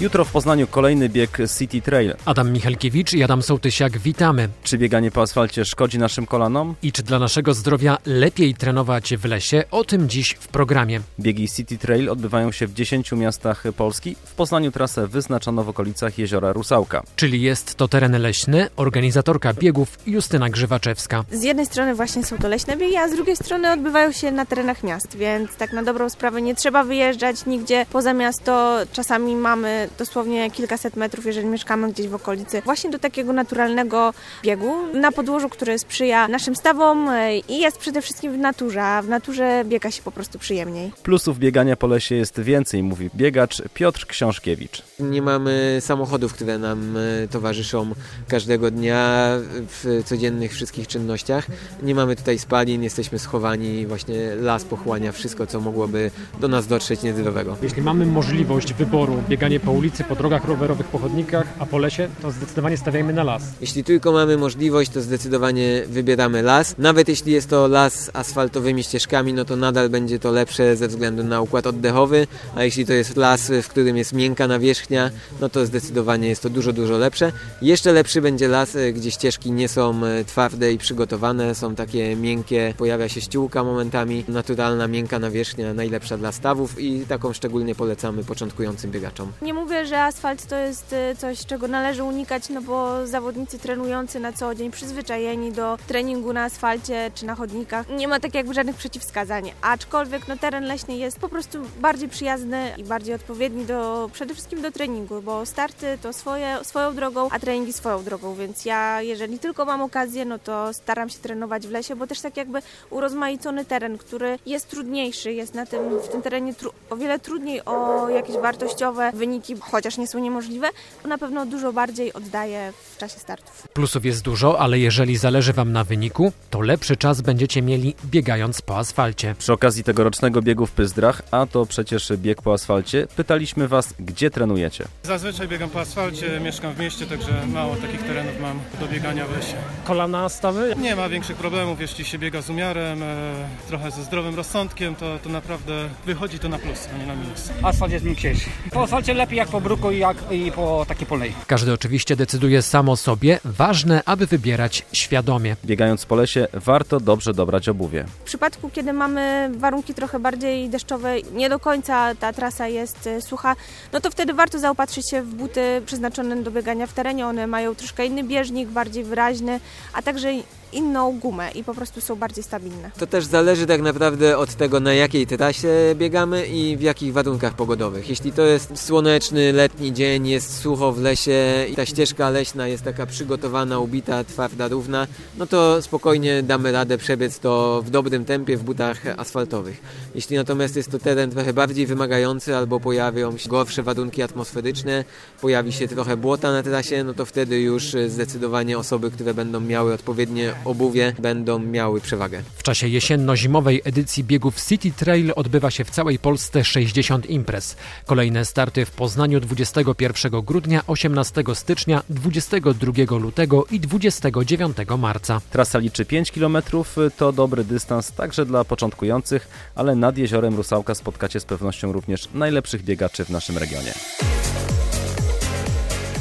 Jutro w Poznaniu kolejny bieg City Trail. Adam Michalkiewicz i Adam Sołtysiak, witamy. Czy bieganie po asfalcie szkodzi naszym kolanom? I czy dla naszego zdrowia lepiej trenować w lesie? O tym dziś w programie. Biegi City Trail odbywają się w 10 miastach Polski. W Poznaniu trasę wyznaczono w okolicach jeziora Rusałka. Czyli jest to teren leśny, organizatorka biegów Justyna Grzywaczewska. Z jednej strony właśnie są to leśne biegi, a z drugiej strony odbywają się na terenach miast, więc tak na dobrą sprawę nie trzeba wyjeżdżać nigdzie poza miasto. Czasami mamy dosłownie kilkaset metrów, jeżeli mieszkamy gdzieś w okolicy, właśnie do takiego naturalnego biegu na podłożu, które sprzyja naszym stawom e, i jest przede wszystkim w naturze, a w naturze biega się po prostu przyjemniej. Plusów biegania po lesie jest więcej, mówi biegacz Piotr Książkiewicz. Nie mamy samochodów, które nam e, towarzyszą każdego dnia w codziennych wszystkich czynnościach. Nie mamy tutaj spalin, jesteśmy schowani, właśnie las pochłania wszystko, co mogłoby do nas dotrzeć niezdrowego. Jeśli mamy możliwość wyboru bieganie po ulicy, po drogach rowerowych, po chodnikach, a po lesie, to zdecydowanie stawiajmy na las. Jeśli tylko mamy możliwość, to zdecydowanie wybieramy las. Nawet jeśli jest to las z asfaltowymi ścieżkami, no to nadal będzie to lepsze ze względu na układ oddechowy, a jeśli to jest las, w którym jest miękka nawierzchnia, no to zdecydowanie jest to dużo, dużo lepsze. Jeszcze lepszy będzie las, gdzie ścieżki nie są e, twarde i przygotowane, są takie miękkie, pojawia się ściółka momentami, naturalna, miękka nawierzchnia, najlepsza dla stawów i taką szczególnie polecamy początkującym biegaczom. Mówię, że asfalt to jest y, coś, czego należy unikać, no bo zawodnicy trenujący na co dzień, przyzwyczajeni do treningu na asfalcie czy na chodnikach, nie ma tak jakby żadnych przeciwwskazań. Aczkolwiek no, teren leśny jest po prostu bardziej przyjazny i bardziej odpowiedni do, przede wszystkim do treningu, bo starty to swoje, swoją drogą, a treningi swoją drogą, więc ja jeżeli tylko mam okazję, no to staram się trenować w lesie, bo też tak jakby urozmaicony teren, który jest trudniejszy, jest na tym, w tym terenie tru o wiele trudniej o jakieś wartościowe wyniki chociaż nie są niemożliwe, to na pewno dużo bardziej oddaje w czasie startów. Plusów jest dużo, ale jeżeli zależy Wam na wyniku, to lepszy czas będziecie mieli biegając po asfalcie. Przy okazji tegorocznego biegu w Pyzdrach, a to przecież bieg po asfalcie, pytaliśmy Was, gdzie trenujecie. Zazwyczaj biegam po asfalcie, mieszkam w mieście, także mało takich terenów mam do biegania w lesie. Kolana, stawy? Nie ma większych problemów, jeśli się biega z umiarem, e, trochę ze zdrowym rozsądkiem, to, to naprawdę wychodzi to na plus, a nie na minus. Asfalt jest mięksiejszy. Po asfalcie lepiej jak po bruku i, jak, i po takiej polnej. Każdy oczywiście decyduje sam o sobie, ważne, aby wybierać świadomie. Biegając po lesie, warto dobrze dobrać obuwie. W przypadku, kiedy mamy warunki trochę bardziej deszczowe, nie do końca ta trasa jest e, sucha, no to wtedy warto zaopatrzyć się w buty przeznaczone do biegania w terenie. One mają troszkę inny bieżnik, bardziej wyraźny, a także inną gumę i po prostu są bardziej stabilne. To też zależy tak naprawdę od tego, na jakiej trasie biegamy i w jakich warunkach pogodowych. Jeśli to jest słoneczny, letni dzień, jest sucho w lesie i ta ścieżka leśna jest taka przygotowana, ubita, twarda, równa, no to spokojnie damy radę przebiec to w dobrym tempie w butach asfaltowych. Jeśli natomiast jest to teren trochę bardziej wymagający albo pojawią się gorsze warunki atmosferyczne, pojawi się trochę błota na trasie, no to wtedy już zdecydowanie osoby, które będą miały odpowiednie obuwie będą miały przewagę. W czasie jesienno-zimowej edycji biegów City Trail odbywa się w całej Polsce 60 imprez. Kolejne starty w Poznaniu 21 grudnia, 18 stycznia, 22 lutego i 29 marca. Trasa liczy 5 km, to dobry dystans także dla początkujących, ale nad jeziorem Rusałka spotkacie z pewnością również najlepszych biegaczy w naszym regionie.